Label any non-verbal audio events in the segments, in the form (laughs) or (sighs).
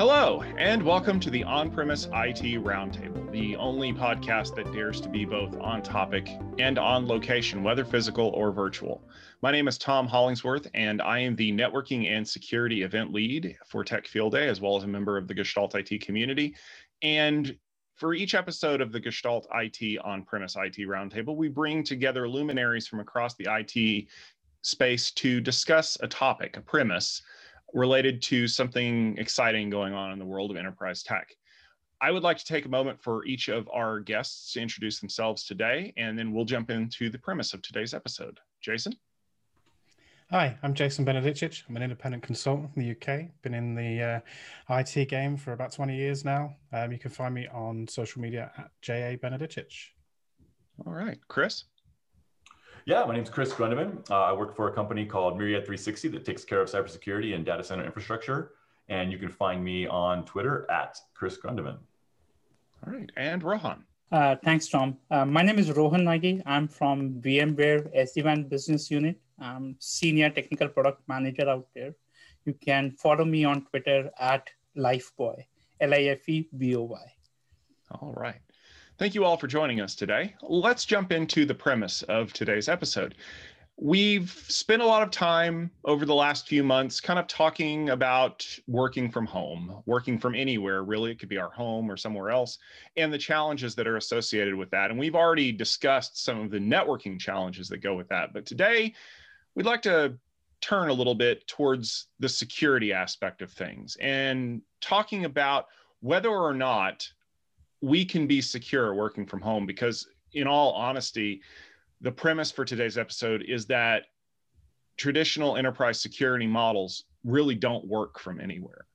Hello, and welcome to the On Premise IT Roundtable, the only podcast that dares to be both on topic and on location, whether physical or virtual. My name is Tom Hollingsworth, and I am the networking and security event lead for Tech Field Day, as well as a member of the Gestalt IT community. And for each episode of the Gestalt IT on premise IT Roundtable, we bring together luminaries from across the IT space to discuss a topic, a premise related to something exciting going on in the world of enterprise tech. I would like to take a moment for each of our guests to introduce themselves today, and then we'll jump into the premise of today's episode. Jason? Hi, I'm Jason Benedicic. I'm an independent consultant from the UK. Been in the uh, IT game for about 20 years now. Um, you can find me on social media at JA Benedicic. All right. Chris? Yeah, my name is Chris Grundemann. Uh, I work for a company called Myriad 360 that takes care of cybersecurity and data center infrastructure. And you can find me on Twitter at Chris Grundemann. All right. And Rohan. Uh, thanks, Tom. Uh, my name is Rohan Naggi. I'm from VMware SD-WAN Business Unit. I'm Senior Technical Product Manager out there. You can follow me on Twitter at Lifeboy, L-I-F-E-B-O-Y. All right. Thank you all for joining us today. Let's jump into the premise of today's episode. We've spent a lot of time over the last few months kind of talking about working from home, working from anywhere, really. It could be our home or somewhere else, and the challenges that are associated with that. And we've already discussed some of the networking challenges that go with that. But today, we'd like to turn a little bit towards the security aspect of things and talking about whether or not we can be secure working from home because in all honesty the premise for today's episode is that traditional enterprise security models really don't work from anywhere.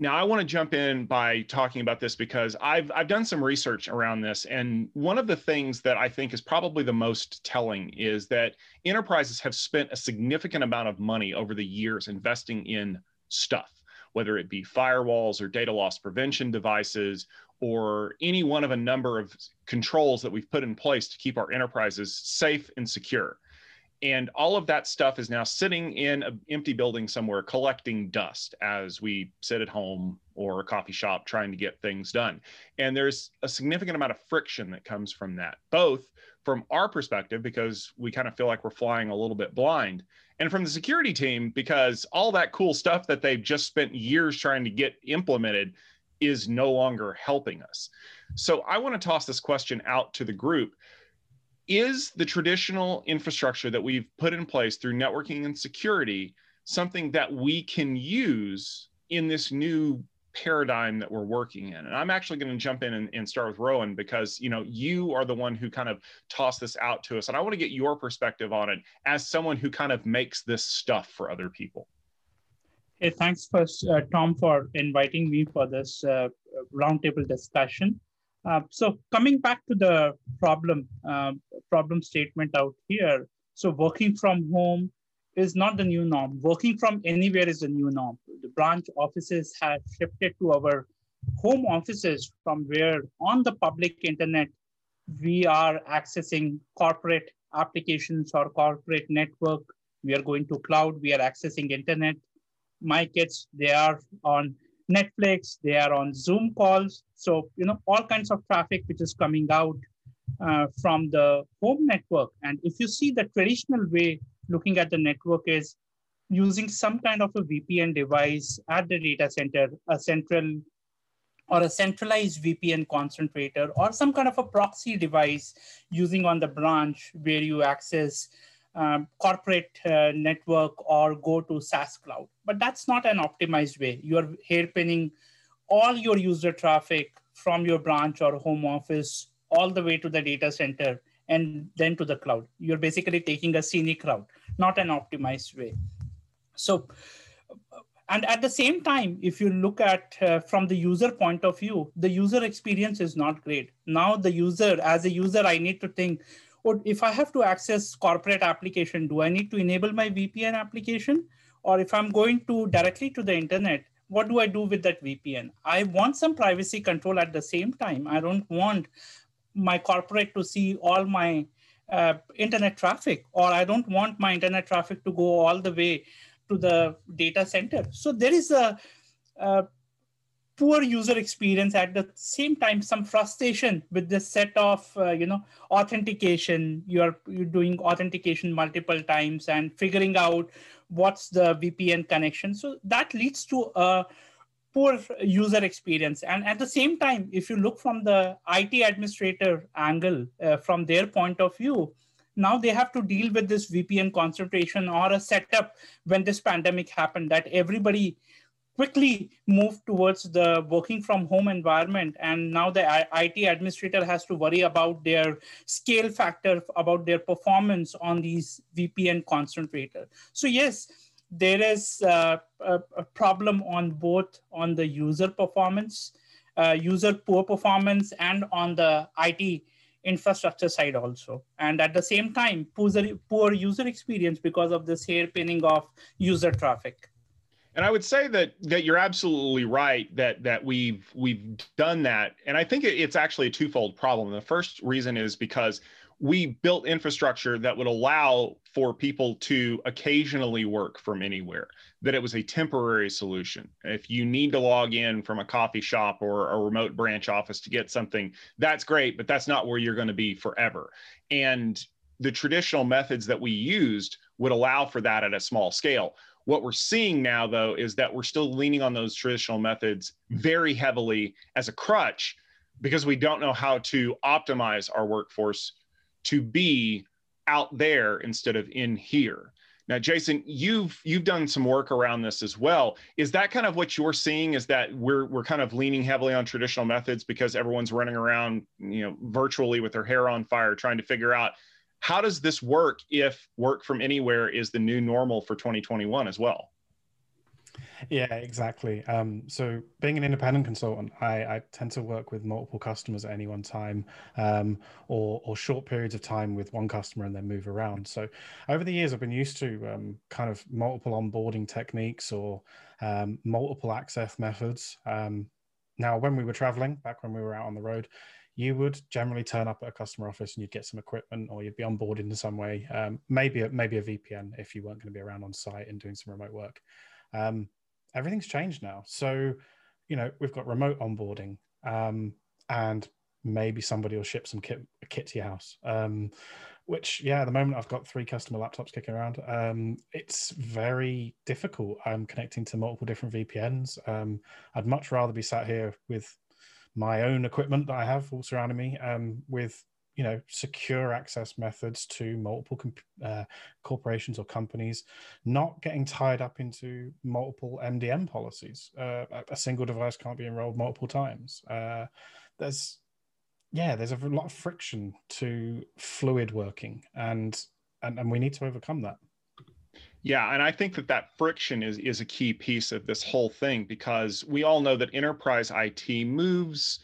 Now i want to jump in by talking about this because i've i've done some research around this and one of the things that i think is probably the most telling is that enterprises have spent a significant amount of money over the years investing in stuff whether it be firewalls or data loss prevention devices or any one of a number of controls that we've put in place to keep our enterprises safe and secure. And all of that stuff is now sitting in an empty building somewhere collecting dust as we sit at home or a coffee shop trying to get things done. And there's a significant amount of friction that comes from that, both from our perspective, because we kind of feel like we're flying a little bit blind, and from the security team, because all that cool stuff that they've just spent years trying to get implemented is no longer helping us. So I want to toss this question out to the group. Is the traditional infrastructure that we've put in place through networking and security something that we can use in this new paradigm that we're working in and i'm actually going to jump in and, and, start with Rohan because you know you are the one who kind of tossed this out to us and i want to get your perspective on it as someone who kind of makes this stuff for other people Hey, thanks first, uh, Tom, for inviting me for this uh, roundtable discussion. Uh, so coming back to the problem, uh, problem statement out here. So working from home is not the new norm. Working from anywhere is the new norm. The branch offices have shifted to our home offices from where on the public internet, we are accessing corporate applications or corporate network. We are going to cloud, we are accessing internet, my kids, they are on Netflix, they are on Zoom calls. So, you know, all kinds of traffic which is coming out uh, from the home network. And if you see the traditional way looking at the network is using some kind of a VPN device at the data center, a central or a centralized VPN concentrator or some kind of a proxy device using on the branch where you access um, corporate uh, network or go to SaaS cloud. But that's not an optimized way. You're hairpinning all your user traffic from your branch or home office all the way to the data center and then to the cloud. You're basically taking a scenic route, not an optimized way. So, and at the same time, if you look at uh, from the user point of view, the user experience is not great. Now the user, as a user, I need to think, or if I have to access corporate application, do I need to enable my VPN application? Or if I'm going to directly to the internet, what do I do with that VPN? I want some privacy control at the same time. I don't want my corporate to see all my uh, internet traffic, or I don't want my internet traffic to go all the way to the data center. So there is a, a poor user experience at the same time some frustration with this set of uh, you know authentication. You are you're doing authentication multiple times and figuring out what's the vpn connection. So that leads to a poor user experience. And at the same time if you look from the it administrator angle uh, from their point of view now they have to deal with this vpn concentration or a setup when this pandemic happened that everybody quickly moved towards the working from home environment and now the IT administrator has to worry about their scale factor about their performance on these VPN concentrator. So yes, there is a, a, a problem on both on the user performance, uh, user poor performance and on the IT infrastructure side also. And at the same time, poor, poor user experience because of this hairpinning of user traffic. And I would say that that you're absolutely right that that we've we've done that, and I think it's actually a twofold problem. The first reason is because we built infrastructure that would allow for people to occasionally work from anywhere that it was a temporary solution. If you need to log in from a coffee shop or a remote branch office to get something that's great but that's not where you're going to be forever. And the traditional methods that we used would allow for that at a small scale what we're seeing now, though, is that we're still leaning on those traditional methods mm-hmm. very heavily as a crutch because we don't know how to optimize our workforce to be out there instead of in here. Now, Jason, you've you've done some work around this as well. Is that kind of what you're seeing? Is that we're we're kind of leaning heavily on traditional methods because everyone's running around, you know, virtually with their hair on fire, trying to figure out how does this work if work from anywhere is the new normal for 2021 as well? Yeah, exactly. Um, so, being an independent consultant, I, I, tend to work with multiple customers at any one time, um, or, or short periods of time with one customer and then move around. So, over the years, I've been used to um, kind of multiple onboarding techniques or um, multiple access methods. Um, now, when we were traveling, back when we were out on the road, you would generally turn up at a customer office and you'd get some equipment or you'd be onboarded in some way, um, maybe a, maybe a VPN if you weren't going to be around on site and doing some remote work. Um, everything's changed now, so you know we've got remote onboarding, um, and maybe somebody will ship some kit kit to your house. Um, which yeah, at the moment I've got three customer laptops kicking around. Um, it's very difficult. I'm connecting to multiple different VPNs. Um, I'd much rather be sat here with my own equipment that I have all surrounding me um, with you know secure access methods to multiple comp- uh, corporations or companies not getting tied up into multiple mdm policies. Uh, a single device can't be enrolled multiple times. Uh, there's yeah there's a lot of friction to fluid working and and, and we need to overcome that yeah, and I think that that friction is is a key piece of this whole thing because we all know that enterprise IT moves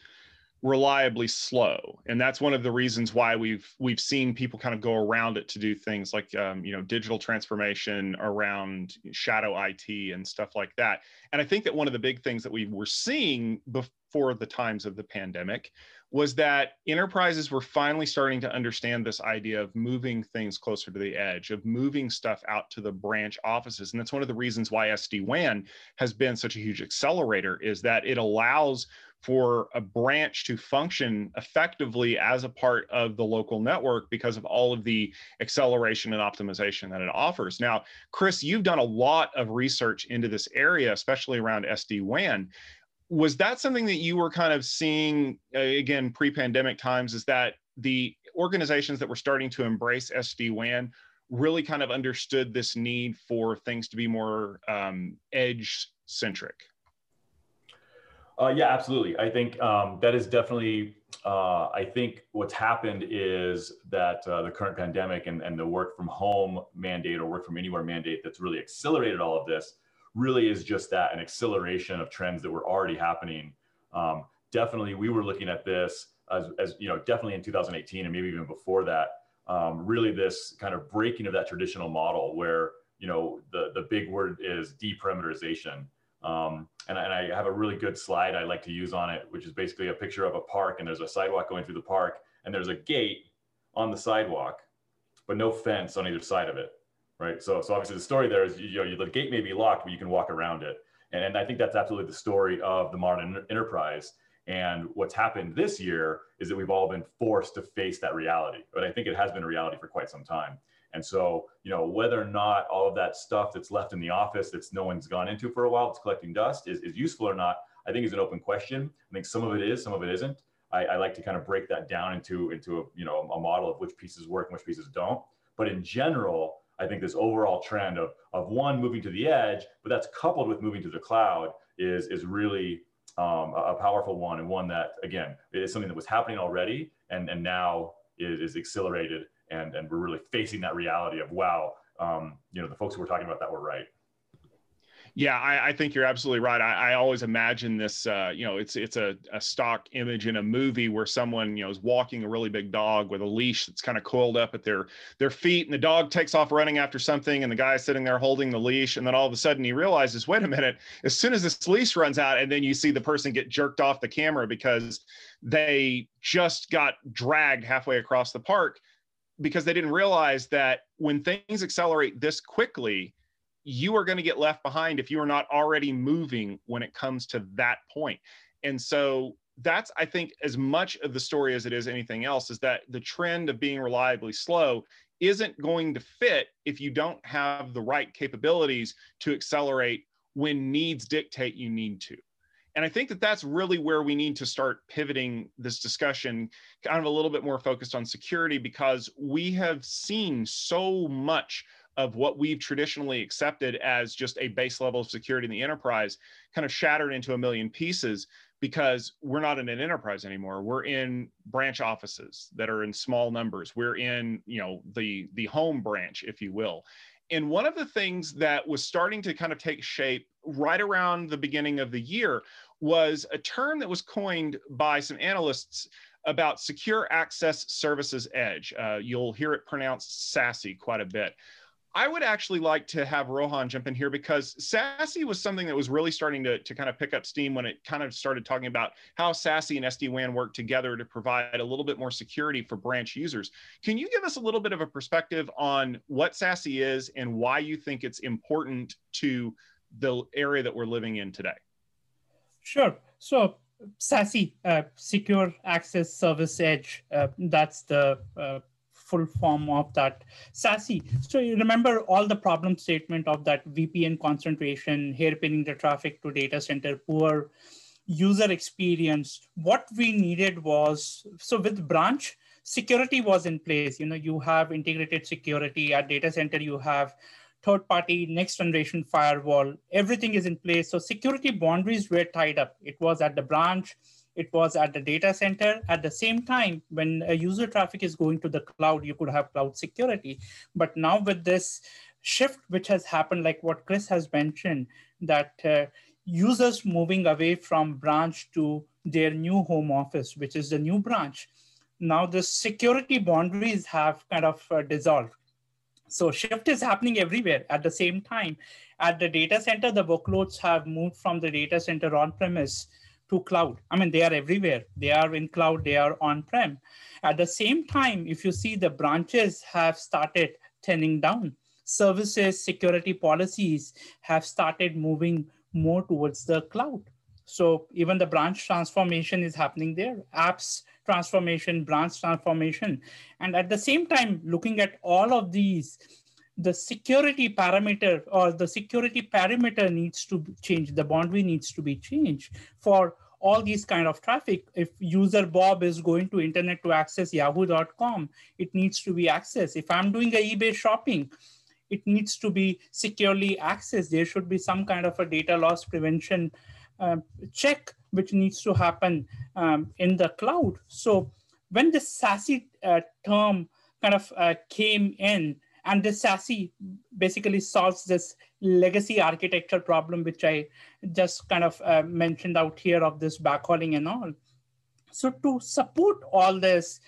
reliably slow, and that's one of the reasons why we've we've seen people kind of go around it to do things like um, you know digital transformation around shadow IT and stuff like that. And I think that one of the big things that we were seeing before the times of the pandemic was that enterprises were finally starting to understand this idea of moving things closer to the edge, of moving stuff out to the branch offices. And that's one of the reasons why SD-WAN has been such a huge accelerator is that it allows for a branch to function effectively as a part of the local network because of all of the acceleration and optimization that it offers. Now, Chris, you've done a lot of research into this area, especially around SD-WAN was that something that you were kind of seeing uh, again pre-pandemic times? Is that the organizations that were starting to embrace SD-WAN really kind of understood this need for things to be more um, edge centric uh, yeah absolutely. I think um, that is definitely uh, i think what's happened is that uh, the current pandemic and, and the work from home mandate or work from anywhere mandate that's really accelerated all of this really is just that an acceleration of trends that were already happening. Um, definitely, we were looking at this as, as, you know, definitely in 2018 and maybe even before that. Um, really, this kind of breaking of that traditional model where you know the the big word is deperimeterization. Um, and, and I have a really good slide I like to use on it, which is basically a picture of a park, and there's a sidewalk going through the park, and there's a gate on the sidewalk, but no fence on either side of it right? So, so obviously the story there is, you know, the gate may be locked, but you can walk around it. And, and I think that's absolutely the story of the modern enterprise. And what's happened this year is that we've all been forced to face that reality. But I think it has been a reality for quite some time. And so, you know, whether or not all of that stuff that's left in the office that's no one's gone into for a while, it's collecting dust, is, is useful or not, I think is an open question. I think some of it is, some of it isn't. I, I like to kind of break that down into into a, you know a model of which pieces work and which pieces don't. But in general, I think this overall trend of of one moving to the edge, but that's coupled with moving to the cloud is is really um, a, powerful one and one that again is something that was happening already and and now is, is accelerated and and we're really facing that reality of wow um, you know the folks who were talking about that were right yeah, I, I, think you're absolutely right. I, I always imagine this. Uh, you know, it's it's a, a stock image in a movie where someone you know is walking a really big dog with a leash that's kind of coiled up at their their feet, and the dog takes off running after something, and the guy is sitting there holding the leash, and then all of a sudden he realizes, wait a minute! As soon as this leash runs out, and then you see the person get jerked off the camera because they just got dragged halfway across the park because they didn't realize that when things accelerate this quickly you are going to get left behind if you are not already moving when it comes to that point. And so that's I think as much of the story as it is anything else is that the trend of being reliably slow isn't going to fit if you don't have the right capabilities to accelerate when needs dictate you need to. And I think that that's really where we need to start pivoting this discussion, kind of a little bit more focused on security, because we have seen so much of what we've traditionally accepted as just a base level of security in the enterprise kind of shattered into a million pieces because we're not in an enterprise anymore we're in branch offices that are in small numbers we're in you know the the home branch if you will and one of the things that was starting to kind of take shape right around the beginning of the year was a term that was coined by some analysts about secure access services edge. Uh, you'll hear it pronounced SASE quite a bit. I would actually like to have Rohan jump in here because SASE was something that was really starting to, to kind of pick up steam when it kind of started talking about how SASE and SD-WAN work together to provide a little bit more security for branch users. Can you give us a little bit of a perspective on what SASE is and why you think it's important to the area that we're living in today? Sure. So SASE, uh, Secure Access Service Edge, uh, that's the uh, full form of that SASE. So you remember all the problem statement of that VPN concentration, hairpinning the traffic to data center, poor user experience. What we needed was, so with branch, security was in place. You know, you have integrated security at data center, you have third party next generation firewall, everything is in place. So security boundaries were tied up. It was at the branch, it was at the data center. At the same time, when a user traffic is going to the cloud, you could have cloud security. But now with this shift, which has happened, like what Chris has mentioned, that uh, users moving away from branch to their new home office, which is the new branch. Now the security boundaries have kind of uh, dissolved. So shift is happening everywhere at the same time. At the data center, the workloads have moved from the data center on premise to cloud. I mean, they are everywhere. They are in cloud, they are on-prem. At the same time, if you see the branches have started thinning down, services security policies have started moving more towards the cloud. So even the branch transformation is happening there, apps transformation, branch transformation. And at the same time, looking at all of these, the security parameter or the security parameter needs to change the boundary needs to be changed for all these kind of traffic. If user bob is going to internet to access yahoo.com it needs to be accessed. If i'm doing a ebay shopping it needs to be securely accessed. There should be some kind of a data loss prevention uh, check which needs to happen um, in the cloud. So when the SASE uh, term kind of uh, came in and the SASE basically solves this legacy architecture problem, which I just kind of uh, mentioned out here of this backhauling and all. So to support all this,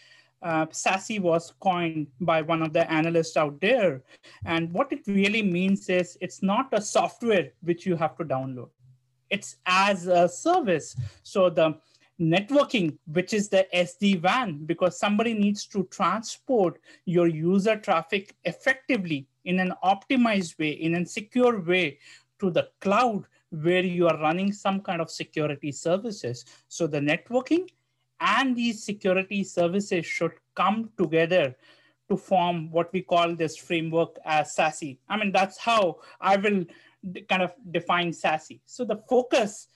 uh, SASE was coined by one of the analysts out there. And what it really means is it's not a software which you have to download. It's as a service. So the networking, which is the SD-WAN, because somebody needs to transport your user traffic effectively in an optimized way, in a secure way to the cloud where you are running some kind of security services. So the networking and these security services should come together to form what we call this framework as SASE. I mean, that's how I will kind of define SASE. So the focus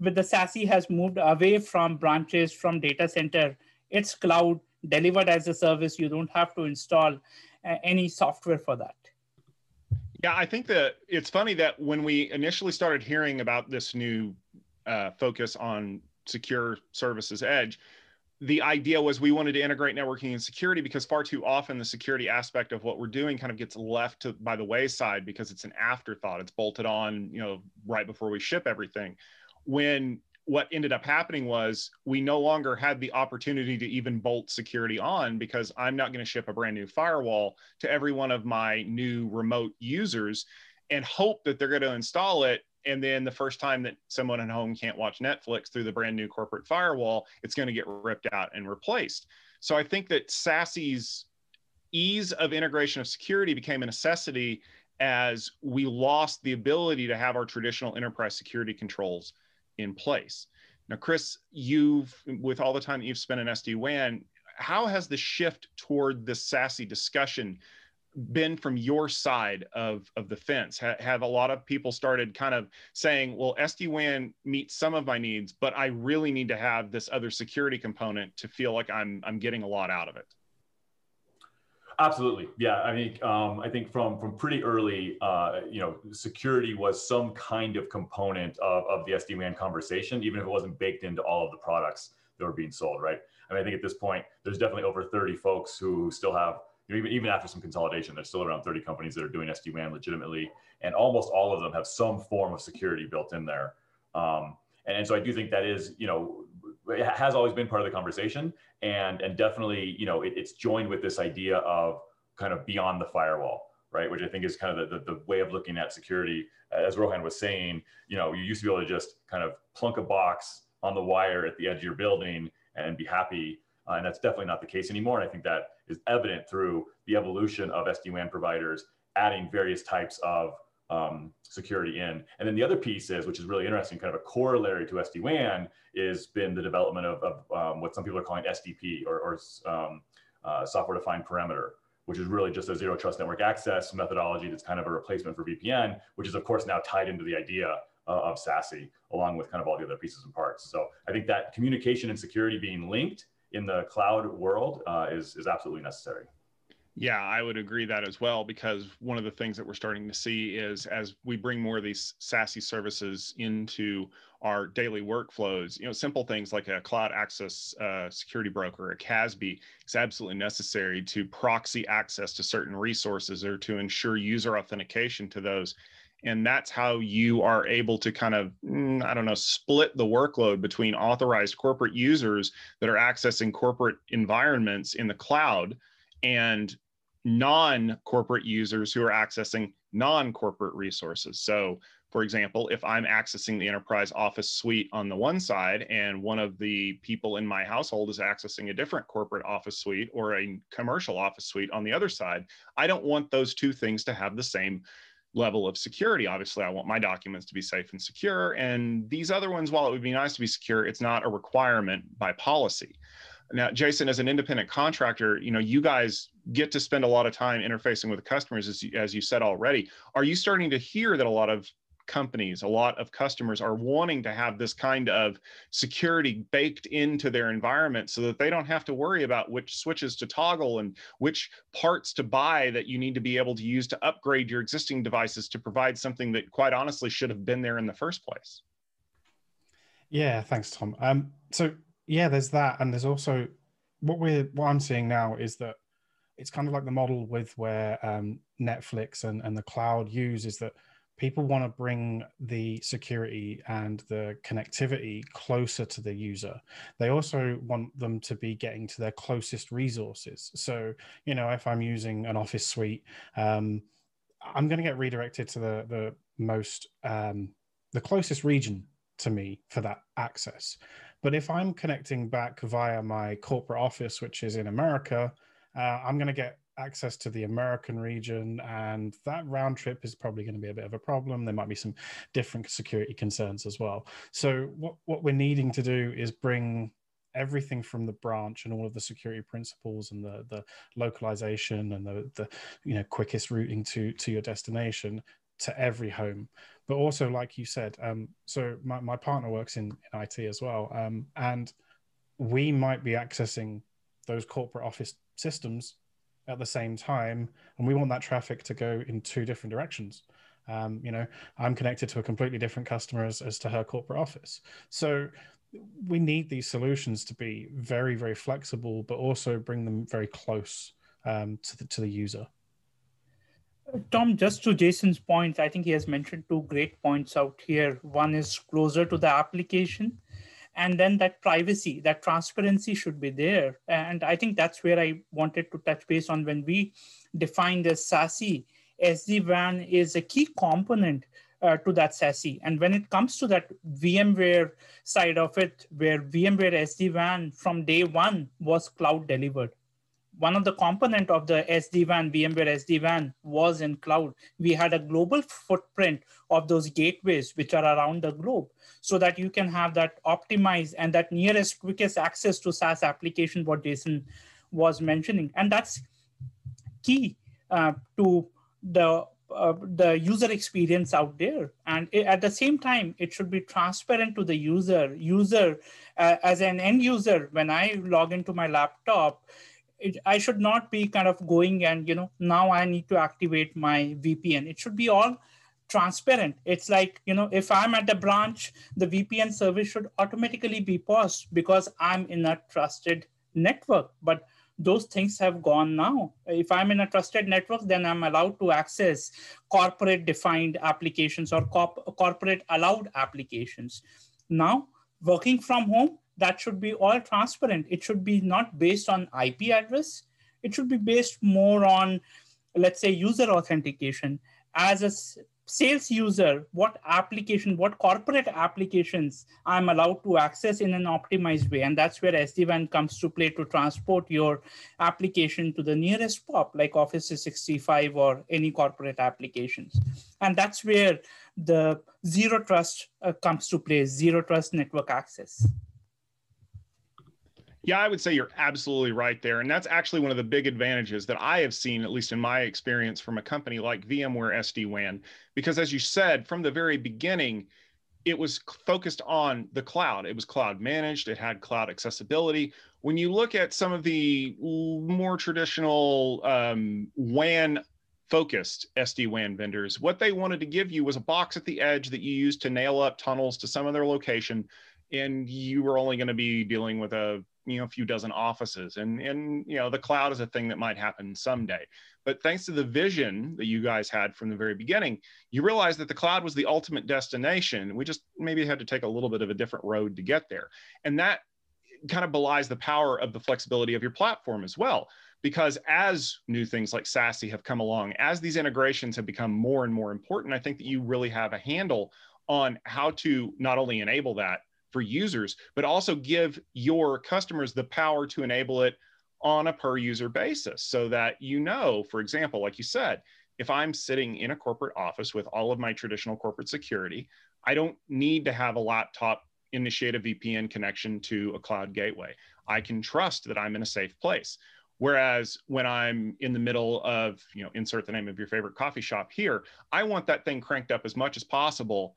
with the SASE has moved away from branches, from data center. It's cloud delivered as a service. You don't have to install uh, any software for that. Yeah, I think that it's funny that when we initially started hearing about this new uh, focus on secure services edge, the idea was we wanted to integrate networking and security because far too often the security aspect of what we're doing kind of gets left to, by the wayside because it's an afterthought. It's bolted on, you know, right before we ship everything. When what ended up happening was we no longer had the opportunity to even bolt security on because I'm not going to ship a brand new firewall to every one of my new remote users and hope that they're going to install it. And then the first time that someone at home can't watch Netflix through the brand new corporate firewall, it's going to get ripped out and replaced. So I think that SASE's ease of integration of security became a necessity as we lost the ability to have our traditional enterprise security controls in place. Now, Chris, you've with all the time that you've spent in SD WAN, how has the shift toward this SASE discussion been from your side of, of the fence? Ha, have a lot of people started kind of saying, well, SD WAN meets some of my needs, but I really need to have this other security component to feel like I'm I'm getting a lot out of it? Absolutely, yeah. I think um, I think from from pretty early, uh, you know, security was some kind of component of, of the SD WAN conversation, even if it wasn't baked into all of the products that were being sold, right? I mean, I think at this point, there's definitely over 30 folks who still have, you know, even even after some consolidation, there's still around 30 companies that are doing SD WAN legitimately, and almost all of them have some form of security built in there. Um, and, and so I do think that is, you know, it has always been part of the conversation. And and definitely you know it, it's joined with this idea of kind of beyond the firewall right? Which i think is kind of the, the, the, way of looking at security. As rohan was saying you know you used to be able to just kind of plunk a box on the wire at the edge of your building and be happy. Uh, and that's definitely not the case anymore. And i think that is evident through the evolution of sd-wan providers adding various types of um, security in. And then the other piece is, which is really interesting, kind of a corollary to SD WAN, is been the development of, of um, what some people are calling SDP or, or um, uh, software defined perimeter, which is really just a zero trust network access methodology that's kind of a replacement for VPN, which is of course now tied into the idea uh, of SASE along with kind of all the other pieces and parts. So I think that communication and security being linked in the cloud world uh, is, is absolutely necessary. Yeah, I would agree that as well because one of the things that we're starting to see is as we bring more of these SASE services into our daily workflows, you know, simple things like a cloud access uh, security broker, a CASB, is absolutely necessary to proxy access to certain resources or to ensure user authentication to those. And that's how you are able to kind of, mm, I don't know, split the workload between authorized corporate users that are accessing corporate environments in the cloud and non corporate users who are accessing non corporate resources. So, for example, if I'm accessing the enterprise office suite on the one side and one of the people in my household is accessing a different corporate office suite or a commercial office suite on the other side, I don't want those two things to have the same level of security. Obviously, I want my documents to be safe and secure. And these other ones, while it would be nice to be secure, it's not a requirement by policy. Now, Jason, as an independent contractor, you know, you guys get to spend a lot of time interfacing with customers, as you, as you said already. Are you starting to hear that a lot of companies, a lot of customers are wanting to have this kind of security baked into their environment so that they don't have to worry about which switches to toggle and which parts to buy that you need to be able to use to upgrade your existing devices to provide something that quite honestly should have been there in the first place. Yeah, thanks, Tom. Um, so yeah, there's that, and there's also what we're what I'm seeing now is that it's kind of like the model with where um, Netflix and, and the cloud use is that people want to bring the security and the connectivity closer to the user. They also want them to be getting to their closest resources. So, you know, if I'm using an Office suite, um, I'm going to get redirected to the the most um, the closest region to me for that access. But if I'm connecting back via my corporate office, which is in America, uh, I'm going to get access to the American region, and that round trip is probably going to be a bit of a problem. There might be some different security concerns as well. So, what, what we're needing to do is bring everything from the branch and all of the security principles and the, the localization and the, the you know quickest routing to to your destination to every home. But also like you said um, so my, my partner works in, in it as well um, and we might be accessing those corporate office systems at the same time and we want that traffic to go in two different directions. Um, you know i'm connected to a completely different customer as, as to her corporate office. So we need these solutions to be very very flexible but also bring them very close um, to the to the user Tom, just to Jason's point, I think he has mentioned two great points out here. One is closer to the application, and then that privacy, that transparency should be there. And I think that's where I wanted to touch base on when we defined as SASE, SD-WAN is a key component uh, to that SASE. And when it comes to that VMware side of it, where VMware SD-WAN from day one was cloud delivered one of the component of the SD-WAN, VMware SD-WAN was in cloud. We had a global footprint of those gateways, which are around the globe, so that you can have that optimized and that nearest, quickest access to SaaS application, what Jason was mentioning. And that's key uh, to the uh, the user experience out there and it, at the same time it should be transparent to the user user uh, as an end user when i log into my laptop I should not be kind of going and, you know, now I need to activate my VPN. It should be all transparent. It's like, you know, if I'm at the branch, the VPN service should automatically be paused because I'm in a trusted network. But those things have gone now. If I'm in a trusted network, then I'm allowed to access corporate defined applications or corp- corporate allowed applications. Now, working from home, that should be all transparent. It should be not based on IP address. It should be based more on, let's say, user authentication. As a sales user, what application, what corporate applications I'm allowed to access in an optimized way. And that's where SD-WAN comes to play to transport your application to the nearest POP, like Office 365 or any corporate applications. And that's where the zero trust uh, comes to play, zero trust network access. Yeah, I would say you're absolutely right there. And that's actually one of the big advantages that I have seen, at least in my experience, from a company like VMware SD WAN. Because as you said, from the very beginning, it was focused on the cloud. It was cloud managed, it had cloud accessibility. When you look at some of the more traditional um, WAN focused SD WAN vendors, what they wanted to give you was a box at the edge that you used to nail up tunnels to some other location. And you were only going to be dealing with a you know a few dozen offices. And and you know the cloud is a thing that might happen someday. But thanks to the vision that you guys had from the very beginning you realized that the cloud was the ultimate destination. We just maybe had to take a little bit of a different road to get there. And that kind of belies the power of the flexibility of your platform as well. Because as new things like SASE have come along as these integrations have become more and more important i think that you really have a handle on how to not only enable that for users, but also give your customers the power to enable it on a per user basis so that you know, for example, like you said, if I'm sitting in a corporate office with all of my traditional corporate security, I don't need to have a laptop initiate a VPN connection to a cloud gateway. I can trust that I'm in a safe place. Whereas when I'm in the middle of, you know, insert the name of your favorite coffee shop here, I want that thing cranked up as much as possible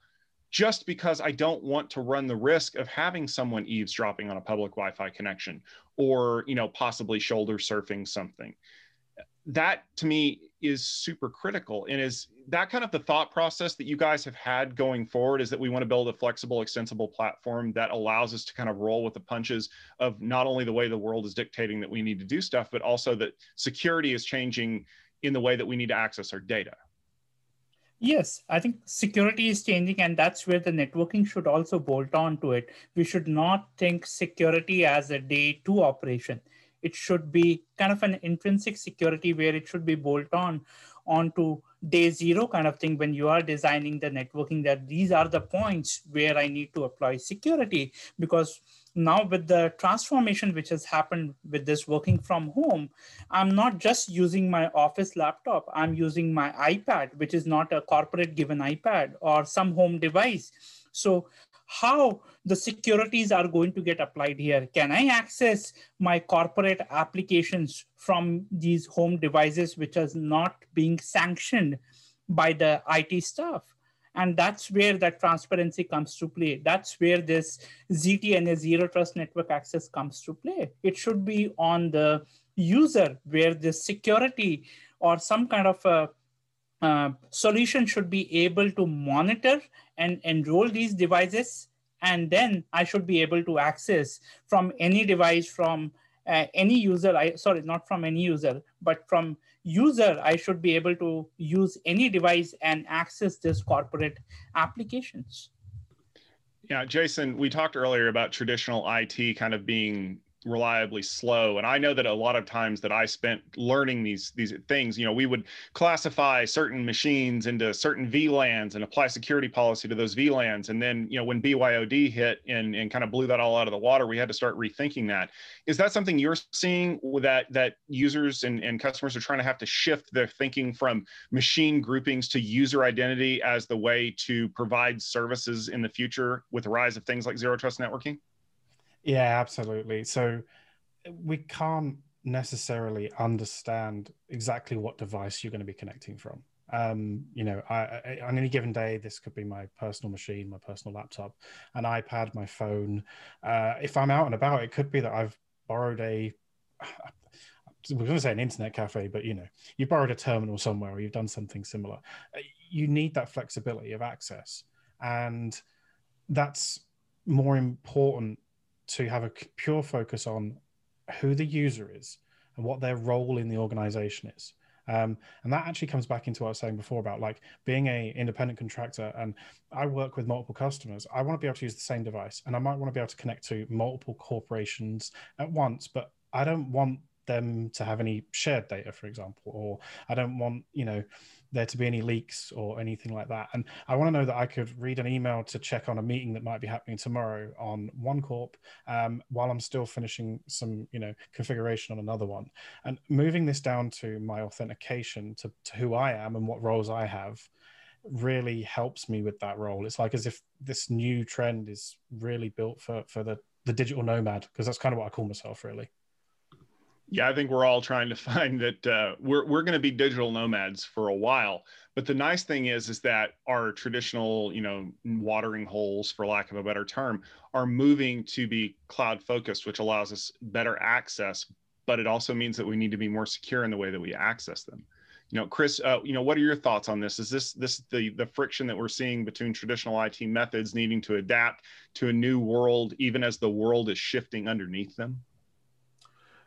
just because I don't want to run the risk of having someone eavesdropping on a public Wi-Fi connection or, you know, possibly shoulder surfing something. That to me is super critical and is that kind of the thought process that you guys have had going forward is that we want to build a flexible extensible platform that allows us to kind of roll with the punches of not only the way the world is dictating that we need to do stuff but also that security is changing in the way that we need to access our data Yes, I think security is changing, and that's where the networking should also bolt on to it. We should not think security as a day two operation. It should be kind of an intrinsic security where it should be bolt on onto day zero kind of thing when you are designing the networking that these are the points where I need to apply security because now with the transformation which has happened with this working from home, I'm not just using my office laptop, I'm using my iPad, which is not a corporate given iPad or some home device. So how the securities are going to get applied here. Can I access my corporate applications from these home devices, which is not being sanctioned by the IT staff? And that's where that transparency comes to play. That's where this ZTNA zero trust network access comes to play. It should be on the user where the security or some kind of a uh, solution should be able to monitor and enroll these devices and then i should be able to access from any device from uh, any user. I sorry not from any user but from user i should be able to use any device and access this corporate applications. Yeah jason we talked earlier about traditional it kind of being reliably slow. And i know that a lot of times that i spent learning these these things you know we would classify certain machines into certain vlans and apply security policy to those vlans and then you know when byod hit and, and kind of blew that all out of the water we had to start rethinking that. Is that something you're seeing that that users and, and customers are trying to have to shift their thinking from machine groupings to user identity as the way to provide services in the future with the rise of things like zero trust networking yeah, absolutely. So we can't necessarily understand exactly what device you're going to be connecting from. Um, you know, I, I, on any given day, this could be my personal machine, my personal laptop, an iPad, my phone. Uh, if I'm out and about, it could be that I've borrowed a. (sighs) We're going to say an internet cafe, but you know, you borrowed a terminal somewhere, or you've done something similar. Uh, you need that flexibility of access, and that's more important to have a pure focus on who the user is and what their role in the organization is. Um, and that actually comes back into what I was saying before about like being a independent contractor and I work with multiple customers. I want to be able to use the same device and I might want to be able to connect to multiple corporations at once, but I don't want them to have any shared data, for example, or I don't want, you know, there to be any leaks or anything like that. And I want to know that I could read an email to check on a meeting that might be happening tomorrow on one corp um, while I'm still finishing some, you know, configuration on another one. And moving this down to my authentication to, to who I am and what roles I have really helps me with that role. It's like as if this new trend is really built for for the the digital nomad because that's kind of what I call myself really. Yeah, I think we're all trying to (laughs) find that uh, we're we're going to be digital nomads for a while. But the nice thing is, is that our traditional, you know, watering holes, for lack of a better term, are moving to be cloud focused, which allows us better access. But it also means that we need to be more secure in the way that we access them. You know, Chris, uh, you know, what are your thoughts on this? Is this this the the friction that we're seeing between traditional IT methods needing to adapt to a new world, even as the world is shifting underneath them?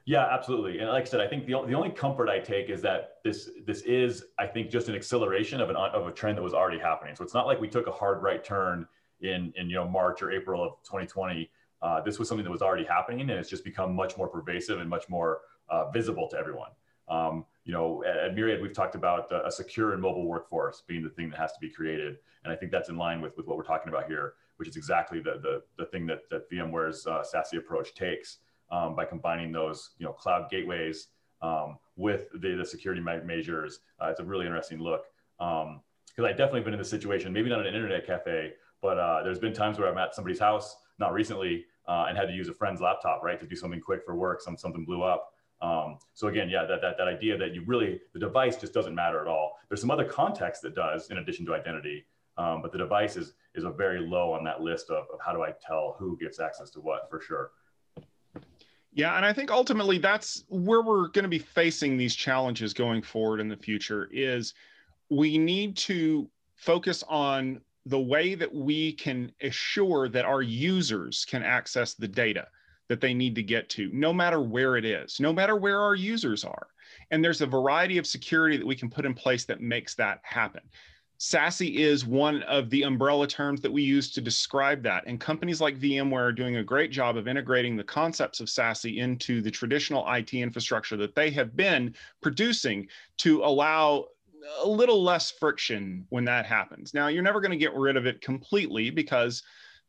Yeah, absolutely. And like I said, I think the, the only comfort I take is that this this is, I think, just an acceleration of an of a trend that was already happening. So it's not like we took a hard right turn in in you know March or April of 2020. Uh, this was something that was already happening, and it's just become much more pervasive and much more uh, visible to everyone. Um, you know, at, at, Myriad, we've talked about a secure and mobile workforce being the thing that has to be created, and I think that's in line with with what we're talking about here, which is exactly the the, the thing that that VMware's uh, SASE approach takes um, by combining those, you know, cloud gateways um, with the, the security measures. Uh, it's a really interesting look. Because um, I've definitely been in this situation, maybe not in an internet cafe, but uh, there's been times where I'm at somebody's house, not recently, uh, and had to use a friend's laptop, right, to do something quick for work. Some something blew up. Um, so again, yeah, that, that that idea that you really the device just doesn't matter at all. There's some other context that does, in addition to identity, um, but the device is is a very low on that list of, of how do I tell who gets access to what for sure. Yeah, and I think ultimately that's where we're going to be facing these challenges going forward in the future is we need to focus on the way that we can assure that our users can access the data that they need to get to no matter where it is, no matter where our users are. And there's a variety of security that we can put in place that makes that happen. SASE is one of the umbrella terms that we use to describe that. And companies like VMware are doing a great job of integrating the concepts of SASE into the traditional IT infrastructure that they have been producing to allow a little less friction when that happens. Now, you're never going to get rid of it completely because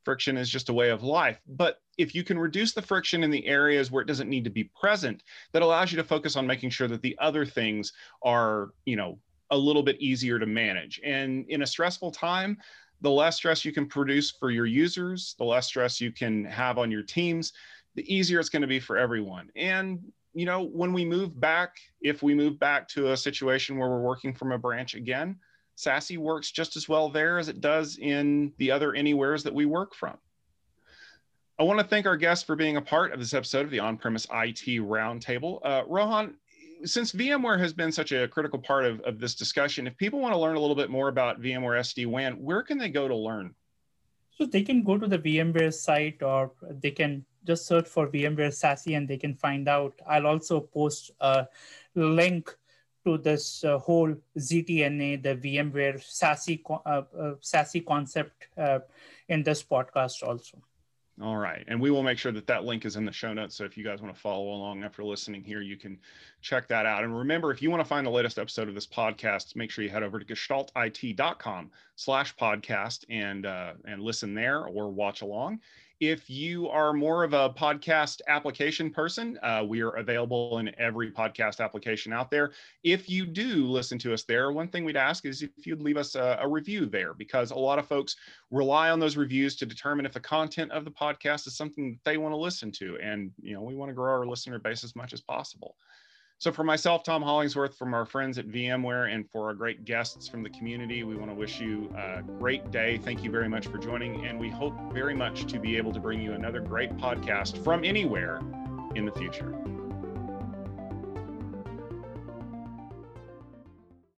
friction is just a way of life. But if you can reduce the friction in the areas where it doesn't need to be present, that allows you to focus on making sure that the other things are, you know, a little bit easier to manage. And in a stressful time, the less stress you can produce for your users, the less stress you can have on your teams, the easier it's going to be for everyone. And you know, when we move back, if we move back to a situation where we're working from a branch again, SASE works just as well there as it does in the other anywheres that we work from. I want to thank our guests for being a part of this episode of the On-Premise IT Roundtable. Uh, Rohan, since VMware has been such a critical part of, of this discussion, if people want to learn a little bit more about VMware SD-WAN, where can they go to learn? So they can go to the VMware site or they can just search for VMware SASE and they can find out. I'll also post a link to this uh, whole ZTNA, the VMware SASE, uh, uh, SASE concept uh, in this podcast also. All right. And we will make sure that that link is in the show notes. So if you guys want to follow along after listening here, you can check that out. And remember, if you want to find the latest episode of this podcast, make sure you head over to gestaltit.com slash podcast and, uh, and listen there or watch along. If you are more of a podcast application person, uh, we are available in every podcast application out there. If you do listen to us there, one thing we'd ask is if you'd leave us a, a review there, because a lot of folks rely on those reviews to determine if the content of the podcast is something that they want to listen to. And, you know, we want to grow our listener base as much as possible. So for myself, Tom Hollingsworth, from our friends at VMware, and for our great guests from the community, we want to wish you a great day. Thank you very much for joining, and we hope very much to be able to bring you another great podcast from anywhere in the future.